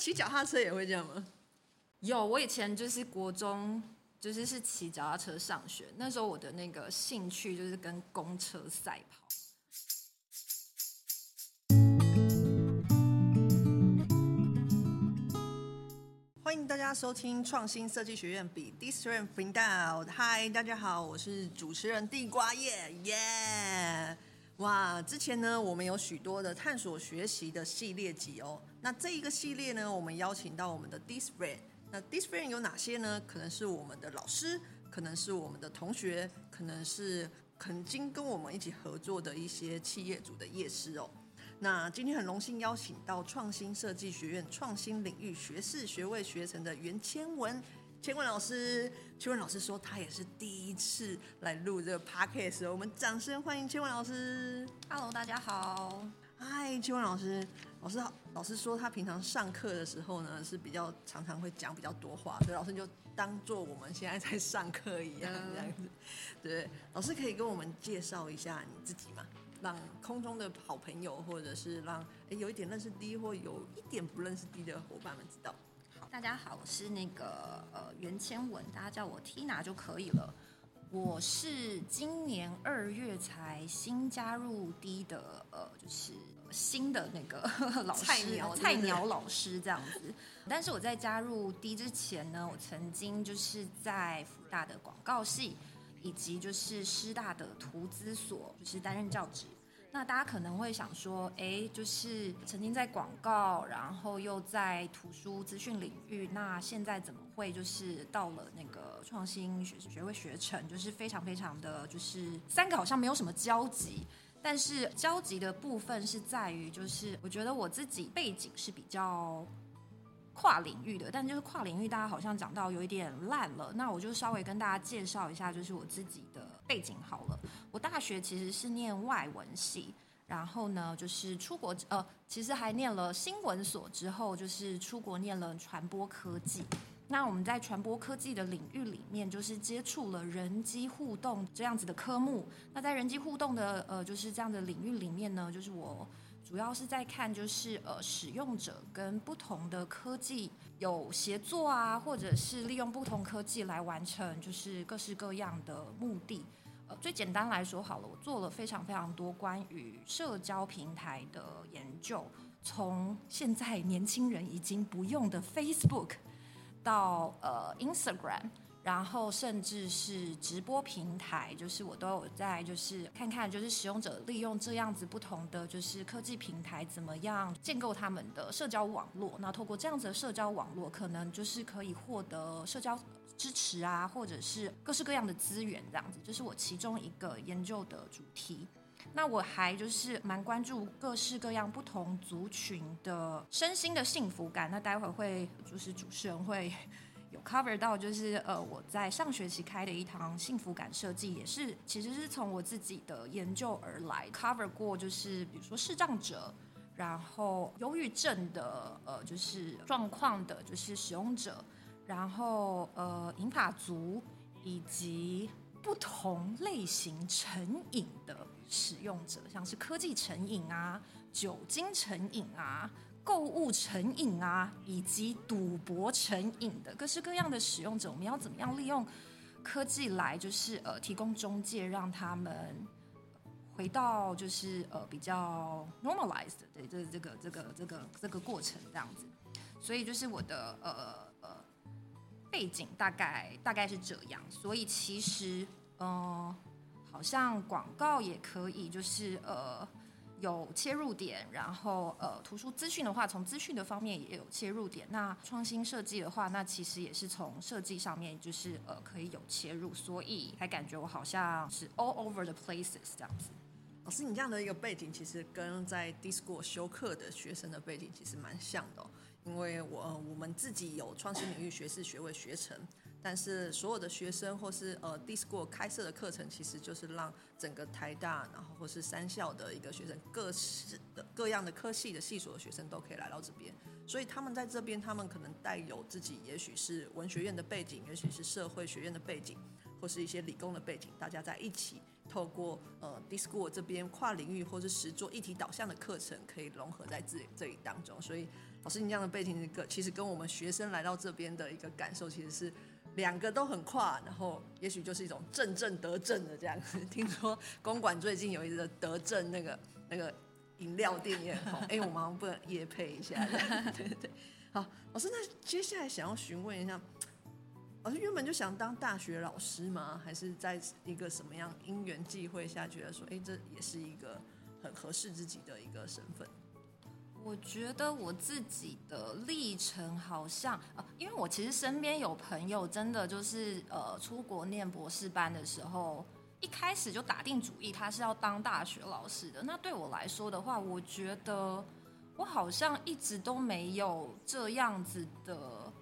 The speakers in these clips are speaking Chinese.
骑脚踏车也会这样吗？有，我以前就是国中，就是是骑脚踏车上学。那时候我的那个兴趣就是跟公车赛跑。欢迎大家收听创新设计学院比频道。嗨，大家好，我是主持人地瓜叶耶。Yeah! 哇，之前呢，我们有许多的探索学习的系列集哦。那这一个系列呢，我们邀请到我们的 Design。那 Design 有哪些呢？可能是我们的老师，可能是我们的同学，可能是曾经跟我们一起合作的一些企业主的业师哦。那今天很荣幸邀请到创新设计学院创新领域学士学位学成的袁千文，千文老师。千文老师说他也是第一次来录这个 podcast，我们掌声欢迎千文老师。Hello，大家好。嗨，千文老师。老师好，老师说他平常上课的时候呢是比较常常会讲比较多话，所以老师就当做我们现在在上课一样这样子。对，老师可以跟我们介绍一下你自己吗？让空中的好朋友，或者是让诶有一点认识 D 或有一点不认识 D 的伙伴们知道。好，大家好，我是那个呃袁千文，大家叫我 Tina 就可以了。我是今年二月才新加入 D 的呃，就是新的那个 老师，菜鸟菜鸟老师这样子。但是我在加入 D 之前呢，我曾经就是在福大的广告系。以及就是师大的图资所，就是担任教职。那大家可能会想说，哎，就是曾经在广告，然后又在图书资讯领域，那现在怎么会就是到了那个创新学学位学程，就是非常非常的就是三个好像没有什么交集，但是交集的部分是在于，就是我觉得我自己背景是比较。跨领域的，但就是跨领域，大家好像讲到有一点烂了。那我就稍微跟大家介绍一下，就是我自己的背景好了。我大学其实是念外文系，然后呢，就是出国呃，其实还念了新闻所，之后就是出国念了传播科技。那我们在传播科技的领域里面，就是接触了人机互动这样子的科目。那在人机互动的呃，就是这样的领域里面呢，就是我。主要是在看，就是呃，使用者跟不同的科技有协作啊，或者是利用不同科技来完成，就是各式各样的目的。呃，最简单来说好了，我做了非常非常多关于社交平台的研究，从现在年轻人已经不用的 Facebook 到呃 Instagram。然后甚至是直播平台，就是我都有在，就是看看，就是使用者利用这样子不同的就是科技平台，怎么样建构他们的社交网络。那透过这样子的社交网络，可能就是可以获得社交支持啊，或者是各式各样的资源，这样子，这是我其中一个研究的主题。那我还就是蛮关注各式各样不同族群的身心的幸福感。那待会会就是主持人会。有 cover 到，就是呃，我在上学期开的一堂幸福感设计，也是其实是从我自己的研究而来 cover 过，就是比如说视障者，然后忧郁症的呃，就是状况的，就是使用者，然后呃，银发族以及不同类型成瘾的使用者，像是科技成瘾啊，酒精成瘾啊。购物成瘾啊，以及赌博成瘾的各式各样的使用者，我们要怎么样利用科技来，就是呃提供中介，让他们回到就是呃比较 normalized 的这这个这个这个这个过程这样子。所以就是我的呃呃背景大概大概是这样。所以其实嗯、好像广告也可以，就是呃。有切入点，然后呃，图书资讯的话，从资讯的方面也有切入点。那创新设计的话，那其实也是从设计上面，就是呃，可以有切入，所以才感觉我好像是 all over the places 这样子。老师，你这样的一个背景，其实跟在 Discord 修课的学生的背景其实蛮像的哦。因为我我们自己有创新领域学士学位学程。但是所有的学生或是呃 DISCO 开设的课程，其实就是让整个台大，然后或是三校的一个学生，各式的各样的科系的系所的学生都可以来到这边。所以他们在这边，他们可能带有自己，也许是文学院的背景，也许是社会学院的背景，或是一些理工的背景，大家在一起透过呃 DISCO 这边跨领域或是实作议题导向的课程，可以融合在这这里当中。所以老师你这样的背景，个其实跟我们学生来到这边的一个感受，其实是两个都很跨，然后也许就是一种正正得正的这样子。听说公馆最近有一个得正那个那个饮料店也很好，哎，我们好像不能夜配一下，对对对。好，老师，那接下来想要询问一下，老师原本就想当大学老师吗？还是在一个什么样因缘际会下觉得说，哎，这也是一个很合适自己的一个身份？我觉得我自己的历程好像，呃，因为我其实身边有朋友真的就是呃出国念博士班的时候，一开始就打定主意他是要当大学老师的。那对我来说的话，我觉得我好像一直都没有这样子的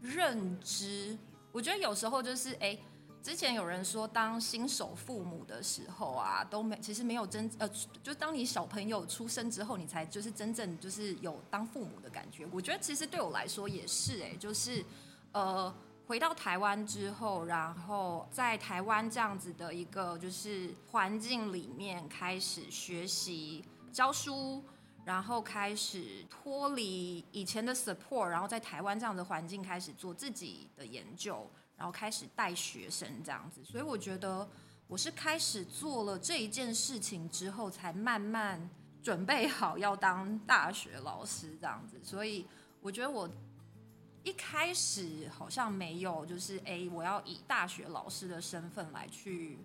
认知。我觉得有时候就是哎。诶之前有人说，当新手父母的时候啊，都没其实没有真呃，就当你小朋友出生之后，你才就是真正就是有当父母的感觉。我觉得其实对我来说也是哎、就是呃回到台湾之后，然后在台湾这样子的一个就是环境里面开始学习教书，然后开始脱离以前的 support，然后在台湾这样的环境开始做自己的研究。然后开始带学生这样子，所以我觉得我是开始做了这一件事情之后，才慢慢准备好要当大学老师这样子。所以我觉得我一开始好像没有，就是哎，我要以大学老师的身份来去，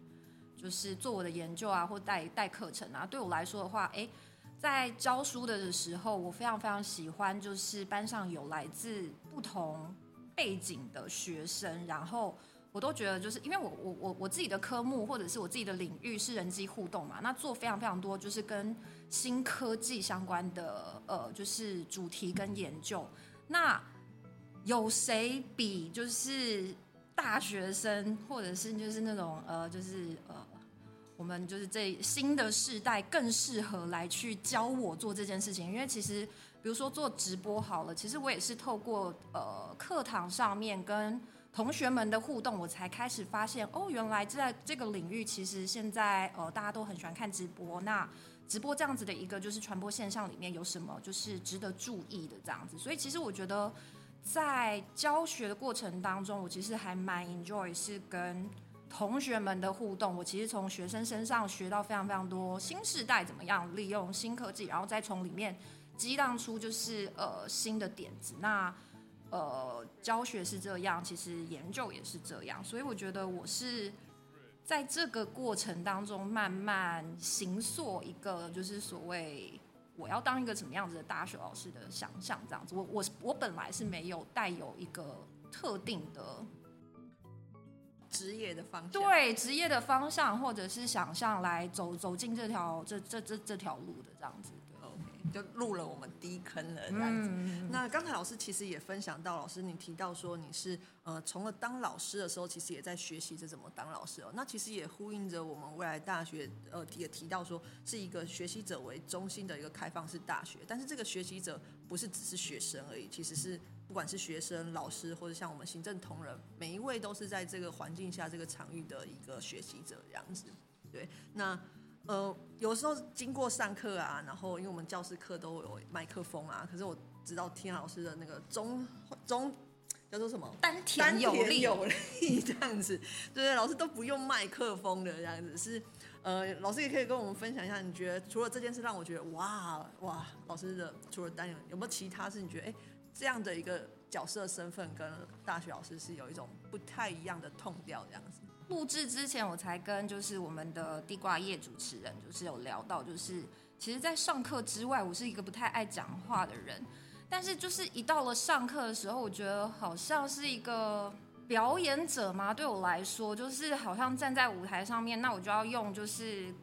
就是做我的研究啊，或带带课程啊。对我来说的话，哎，在教书的时候，我非常非常喜欢，就是班上有来自不同。背景的学生，然后我都觉得，就是因为我我我我自己的科目或者是我自己的领域是人机互动嘛，那做非常非常多就是跟新科技相关的呃，就是主题跟研究。那有谁比就是大学生或者是就是那种呃，就是呃，我们就是这新的世代更适合来去教我做这件事情？因为其实。比如说做直播好了，其实我也是透过呃课堂上面跟同学们的互动，我才开始发现哦，原来在这个领域，其实现在呃大家都很喜欢看直播。那直播这样子的一个就是传播现象里面有什么就是值得注意的这样子？所以其实我觉得在教学的过程当中，我其实还蛮 enjoy 是跟同学们的互动。我其实从学生身上学到非常非常多新世代怎么样利用新科技，然后再从里面。激荡出就是呃新的点子，那呃教学是这样，其实研究也是这样，所以我觉得我是在这个过程当中慢慢形塑一个就是所谓我要当一个什么样子的大学老师的想象这样子。我我我本来是没有带有一个特定的职业的方向，对职业的方向或者是想象来走走进这条这这这这条路的这样子。就入了我们第一坑了这样子。那刚才老师其实也分享到，老师你提到说你是呃，从了当老师的时候，其实也在学习着怎么当老师哦。那其实也呼应着我们未来大学呃也提到说，是一个学习者为中心的一个开放式大学。但是这个学习者不是只是学生而已，其实是不管是学生、老师或者像我们行政同仁，每一位都是在这个环境下这个场域的一个学习者这样子。对，那。呃，有时候经过上课啊，然后因为我们教室课都有麦克风啊，可是我知道听老师的那个中中叫做什么丹田有力有力这样子，对对，老师都不用麦克风的这样子，是呃，老师也可以跟我们分享一下，你觉得除了这件事让我觉得哇哇，老师的除了丹田有没有其他事？你觉得哎，这样的一个角色身份跟大学老师是有一种不太一样的痛调这样子？录制之前，我才跟就是我们的地瓜叶主持人，就是有聊到，就是其实，在上课之外，我是一个不太爱讲话的人，但是就是一到了上课的时候，我觉得好像是一个表演者嘛，对我来说，就是好像站在舞台上面，那我就要用就是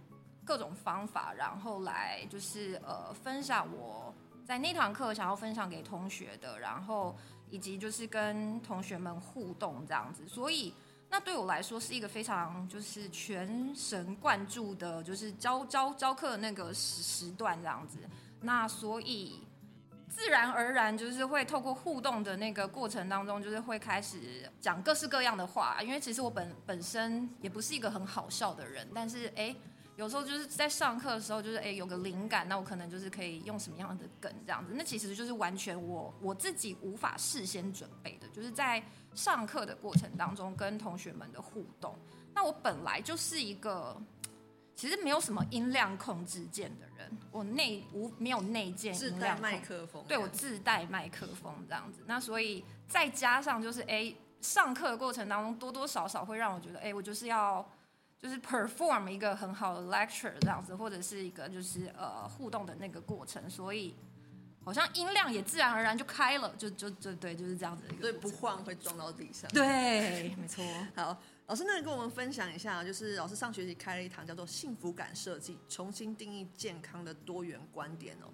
各种方法，然后来就是呃分享我在那堂课想要分享给同学的，然后以及就是跟同学们互动这样子，所以。那对我来说是一个非常就是全神贯注的，就是教教教课的那个时时段这样子。那所以自然而然就是会透过互动的那个过程当中，就是会开始讲各式各样的话。因为其实我本本身也不是一个很好笑的人，但是哎，有时候就是在上课的时候，就是哎有个灵感，那我可能就是可以用什么样的梗这样子。那其实就是完全我我自己无法事先准备的，就是在上课的过程当中跟同学们的互动。那我本来就是一个其实没有什么音量控制键的人，我内无没有内建音量麦克风，对我自带麦克风这样子。那所以再加上就是哎上课的过程当中多多少少会让我觉得哎我就是要。就是 perform 一个很好的 lecture 这样子，或者是一个就是呃互动的那个过程，所以好像音量也自然而然就开了，就就就对，就是这样子的一个。对，不晃会撞到地上。对，没错。好，老师，那你跟我们分享一下，就是老师上学期开了一堂叫做“幸福感设计：重新定义健康的多元观点”哦。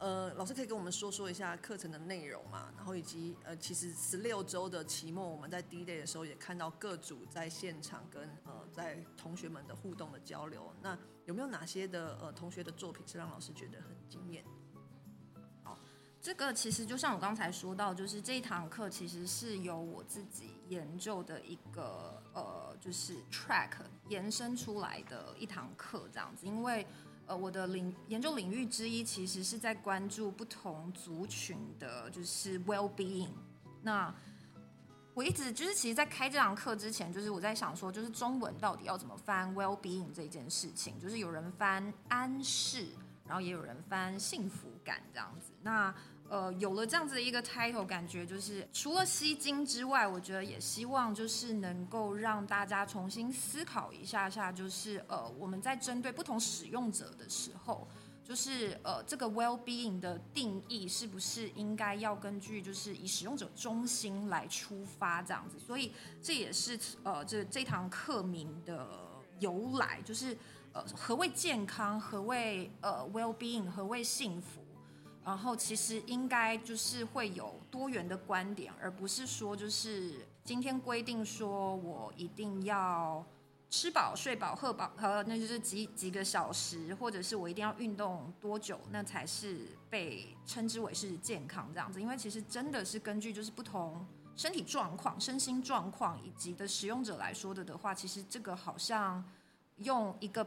呃，老师可以跟我们说说一下课程的内容嘛？然后以及呃，其实十六周的期末，我们在 D Day 的时候也看到各组在现场跟呃在同学们的互动的交流。那有没有哪些的呃同学的作品是让老师觉得很惊艳？好，这个其实就像我刚才说到，就是这一堂课其实是由我自己研究的一个呃，就是 track 延伸出来的一堂课这样子，因为。呃，我的领研究领域之一，其实是在关注不同族群的，就是 well being。那我一直就是，其实，在开这堂课之前，就是我在想说，就是中文到底要怎么翻 well being 这件事情，就是有人翻安适，然后也有人翻幸福感这样子。那呃，有了这样子的一个 title，感觉就是除了吸睛之外，我觉得也希望就是能够让大家重新思考一下下，就是呃，我们在针对不同使用者的时候，就是呃，这个 well-being 的定义是不是应该要根据就是以使用者中心来出发这样子？所以这也是呃这这堂课名的由来，就是呃何谓健康，何谓呃 well-being，何谓幸福？然后其实应该就是会有多元的观点，而不是说就是今天规定说我一定要吃饱、睡饱、喝饱，和那就是几几个小时，或者是我一定要运动多久，那才是被称之为是健康这样子。因为其实真的是根据就是不同身体状况、身心状况以及的使用者来说的的话，其实这个好像用一个。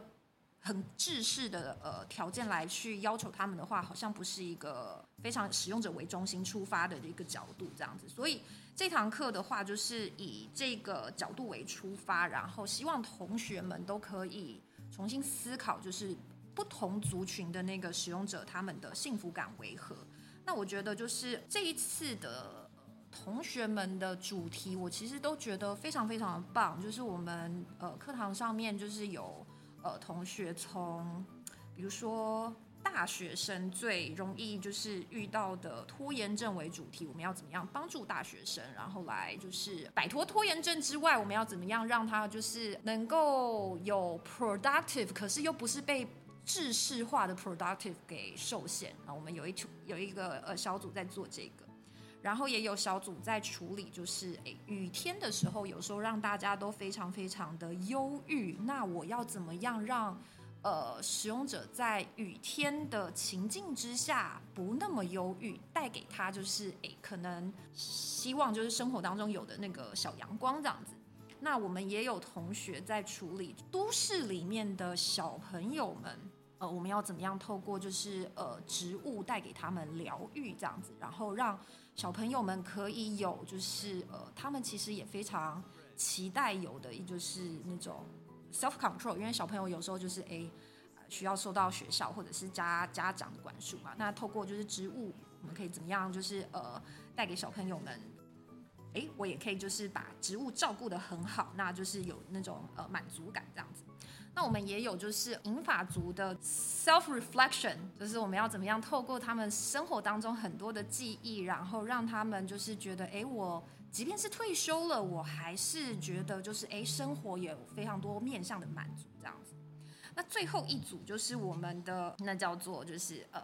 很制式的呃条件来去要求他们的话，好像不是一个非常使用者为中心出发的一个角度这样子。所以这堂课的话，就是以这个角度为出发，然后希望同学们都可以重新思考，就是不同族群的那个使用者他们的幸福感为何。那我觉得就是这一次的同学们的主题，我其实都觉得非常非常的棒。就是我们呃课堂上面就是有。呃，同学从，比如说大学生最容易就是遇到的拖延症为主题，我们要怎么样帮助大学生，然后来就是摆脱拖延症之外，我们要怎么样让他就是能够有 productive，可是又不是被制式化的 productive 给受限啊。我们有一组有一个呃小组在做这个。然后也有小组在处理，就是诶雨天的时候，有时候让大家都非常非常的忧郁。那我要怎么样让呃使用者在雨天的情境之下不那么忧郁，带给他就是诶可能希望就是生活当中有的那个小阳光这样子。那我们也有同学在处理都市里面的小朋友们，呃我们要怎么样透过就是呃植物带给他们疗愈这样子，然后让。小朋友们可以有，就是呃，他们其实也非常期待有的，也就是那种 self control，因为小朋友有时候就是诶，需要受到学校或者是家家长的管束嘛。那透过就是植物，我们可以怎么样，就是呃，带给小朋友们，诶，我也可以就是把植物照顾得很好，那就是有那种呃满足感这样子。那我们也有就是银发族的 self reflection，就是我们要怎么样透过他们生活当中很多的记忆，然后让他们就是觉得，哎，我即便是退休了，我还是觉得就是，哎，生活有非常多面向的满足这样子。那最后一组就是我们的那叫做就是呃。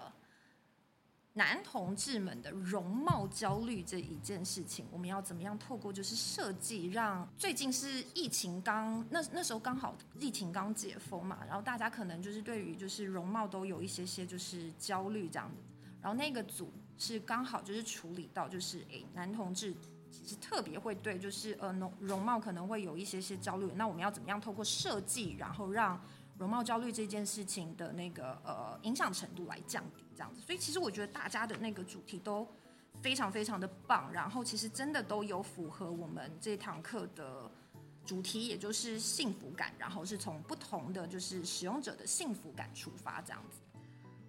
男同志们的容貌焦虑这一件事情，我们要怎么样透过就是设计，让最近是疫情刚那那时候刚好疫情刚解封嘛，然后大家可能就是对于就是容貌都有一些些就是焦虑这样子，然后那个组是刚好就是处理到就是诶男同志其实特别会对就是呃容容貌可能会有一些些焦虑，那我们要怎么样透过设计，然后让容貌焦虑这件事情的那个呃影响程度来降低，这样子。所以其实我觉得大家的那个主题都非常非常的棒，然后其实真的都有符合我们这堂课的主题，也就是幸福感，然后是从不同的就是使用者的幸福感出发，这样子。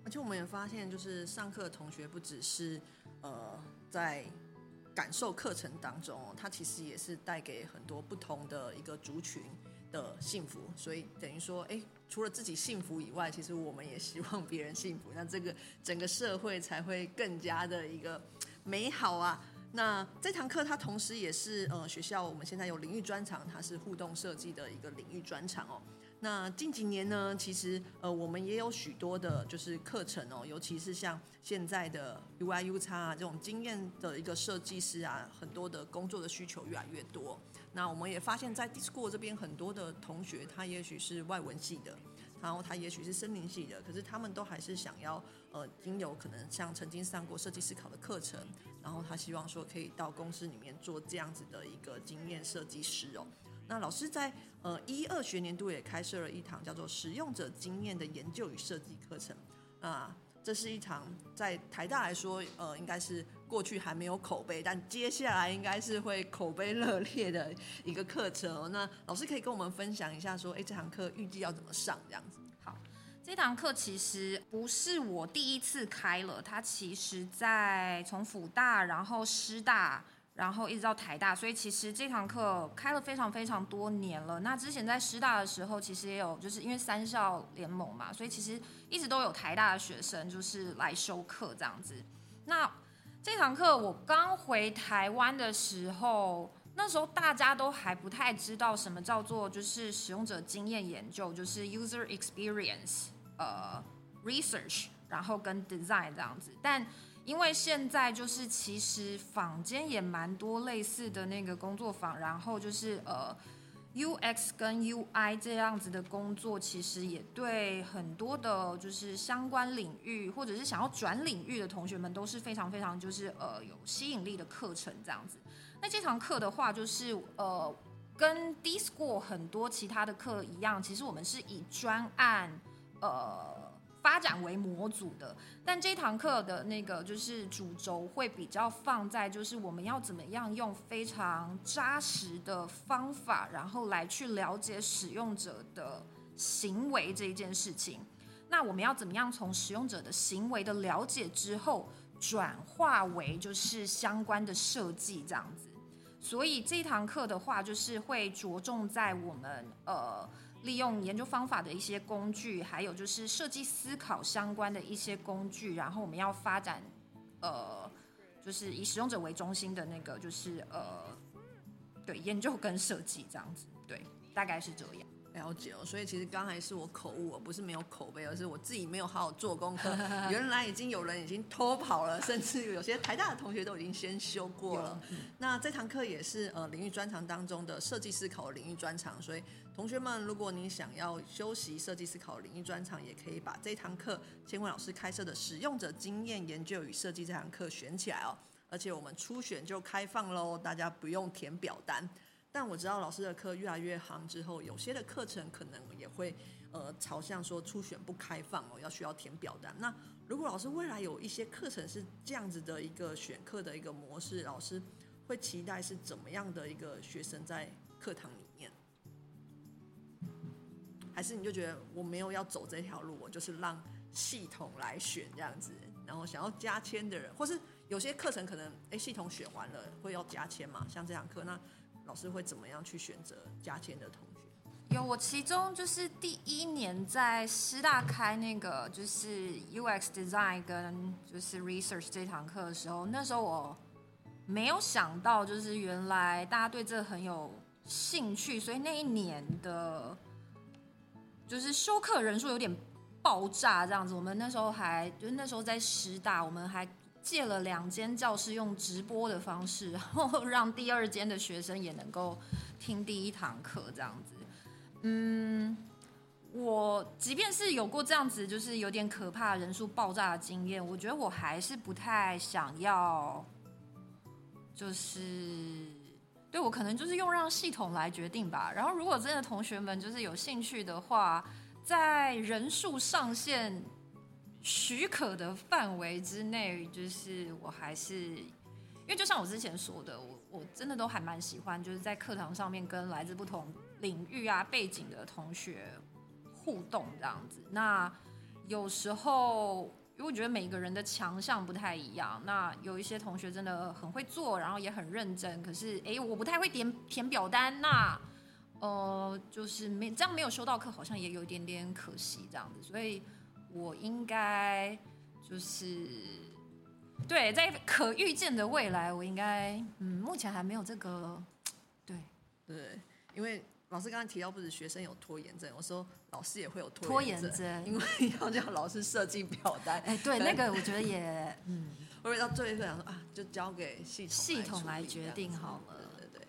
而且我们也发现，就是上课的同学不只是呃在感受课程当中，他其实也是带给很多不同的一个族群的幸福。所以等于说，哎，除了自己幸福以外，其实我们也希望别人幸福，那这个整个社会才会更加的一个美好啊。那这堂课它同时也是呃学校我们现在有领域专长，它是互动设计的一个领域专长哦。那近几年呢，其实呃，我们也有许多的，就是课程哦，尤其是像现在的 UIU 叉啊这种经验的一个设计师啊，很多的工作的需求越来越多。那我们也发现，在 D-School 这边很多的同学，他也许是外文系的，然后他也许是森林系的，可是他们都还是想要呃，经由可能像曾经上过设计思考的课程，然后他希望说可以到公司里面做这样子的一个经验设计师哦。那老师在呃一二学年度也开设了一堂叫做使用者经验的研究与设计课程啊，这是一堂在台大来说呃应该是过去还没有口碑，但接下来应该是会口碑热烈的一个课程。那老师可以跟我们分享一下说，哎，这堂课预计要怎么上这样子？好，这堂课其实不是我第一次开了，它其实在从辅大然后师大。然后一直到台大，所以其实这堂课开了非常非常多年了。那之前在师大的时候，其实也有，就是因为三校联盟嘛，所以其实一直都有台大的学生就是来修课这样子。那这堂课我刚回台湾的时候，那时候大家都还不太知道什么叫做就是使用者经验研究，就是 user experience 呃 research，然后跟 design 这样子，但因为现在就是其实坊间也蛮多类似的那个工作坊，然后就是呃，UX 跟 UI 这样子的工作，其实也对很多的就是相关领域或者是想要转领域的同学们都是非常非常就是呃有吸引力的课程这样子。那这堂课的话，就是呃跟 D-School 很多其他的课一样，其实我们是以专案呃。发展为模组的，但这堂课的那个就是主轴会比较放在就是我们要怎么样用非常扎实的方法，然后来去了解使用者的行为这一件事情。那我们要怎么样从使用者的行为的了解之后，转化为就是相关的设计这样子。所以这堂课的话，就是会着重在我们呃。利用研究方法的一些工具，还有就是设计思考相关的一些工具，然后我们要发展，呃，就是以使用者为中心的那个，就是呃，对，研究跟设计这样子，对，大概是这样。了解哦，所以其实刚才是我口误，不是没有口碑，而是我自己没有好好做功课。原来已经有人已经偷跑了，甚至有些台大的同学都已经先修过了。那这堂课也是呃领域专长当中的设计思考领域专长，所以同学们，如果你想要修习设计思考领域专长，也可以把这堂课千惠老师开设的使用者经验研究与设计这堂课选起来哦。而且我们初选就开放喽，大家不用填表单。但我知道老师的课越来越行之后，有些的课程可能也会呃朝向说初选不开放哦，要需要填表单。那如果老师未来有一些课程是这样子的一个选课的一个模式，老师会期待是怎么样的一个学生在课堂里面？还是你就觉得我没有要走这条路，我就是让系统来选这样子，然后想要加签的人，或是有些课程可能诶系统选完了会要加签嘛？像这堂课那。老师会怎么样去选择加签的同学？有，我其中就是第一年在师大开那个就是 UX Design 跟就是 Research 这堂课的时候，那时候我没有想到，就是原来大家对这很有兴趣，所以那一年的，就是修课人数有点爆炸这样子。我们那时候还就是那时候在师大，我们还。借了两间教室，用直播的方式，然后让第二间的学生也能够听第一堂课，这样子。嗯，我即便是有过这样子，就是有点可怕人数爆炸的经验，我觉得我还是不太想要，就是对我可能就是用让系统来决定吧。然后，如果真的同学们就是有兴趣的话，在人数上限许可的范围之内，就是我还是因为就像我之前说的，我我真的都还蛮喜欢，就是在课堂上面跟来自不同领域啊背景的同学互动这样子。那有时候，因为我觉得每个人的强项不太一样，那有一些同学真的很会做，然后也很认真，可是哎，我不太会填填表单，那呃，就是没这样没有收到课，好像也有一点点可惜这样子，所以。我应该就是对，在可预见的未来，我应该嗯，目前还没有这个，对 对，因为老师刚刚提到，不止学生有拖延症，我说老师也会有拖延症，因为要叫老师设计表单。哎，对，那个我觉得也 嗯，我到最后想说啊，就交给系统系统来决定好了。对对对，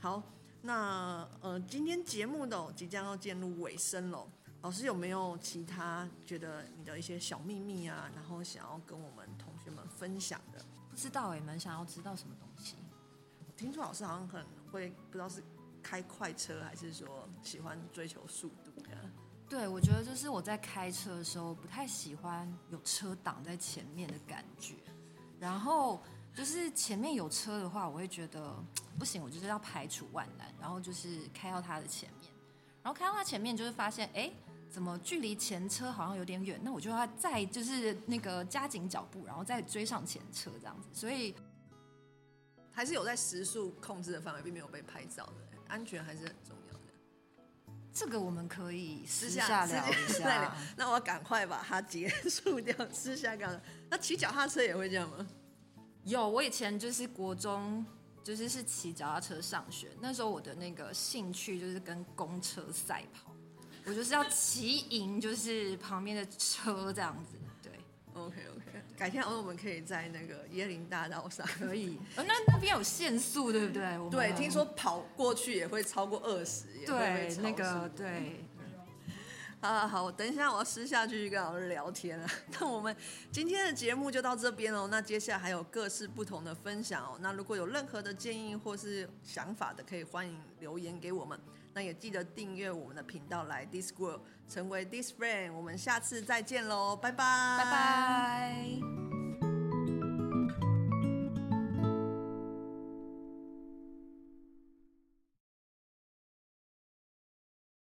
好，那呃，今天节目呢即将要进入尾声了。老师有没有其他觉得你的一些小秘密啊，然后想要跟我们同学们分享的？不知道你们想要知道什么东西？我听说老师好像很会，不知道是开快车还是说喜欢追求速度的。对，我觉得就是我在开车的时候不太喜欢有车挡在前面的感觉，然后就是前面有车的话，我会觉得不行，我就是要排除万难，然后就是开到他的前面，然后开到他前面就是发现哎。诶怎么距离前车好像有点远？那我就要再就是那个加紧脚步，然后再追上前车这样子。所以还是有在时速控制的范围，并没有被拍照的。安全还是很重要的。这个我们可以私下聊一下。下那我赶快把它结束掉。私下讲。那骑脚踏车也会这样吗？有，我以前就是国中，就是是骑脚踏车上学。那时候我的那个兴趣就是跟公车赛跑。我就是要骑赢，就是旁边的车这样子，对。OK OK，改天我们可以在那个椰林大道上，可以。那那边有限速，对不对？对，听说跑过去也会超过二十，对，那个对。好好，我等一下我要私下继续跟老师聊天了。那我们今天的节目就到这边喽。那接下来还有各式不同的分享哦。那如果有任何的建议或是想法的，可以欢迎留言给我们。那也记得订阅我们的频道来 Discord 成为 this Friend。我们下次再见喽，拜拜，拜拜。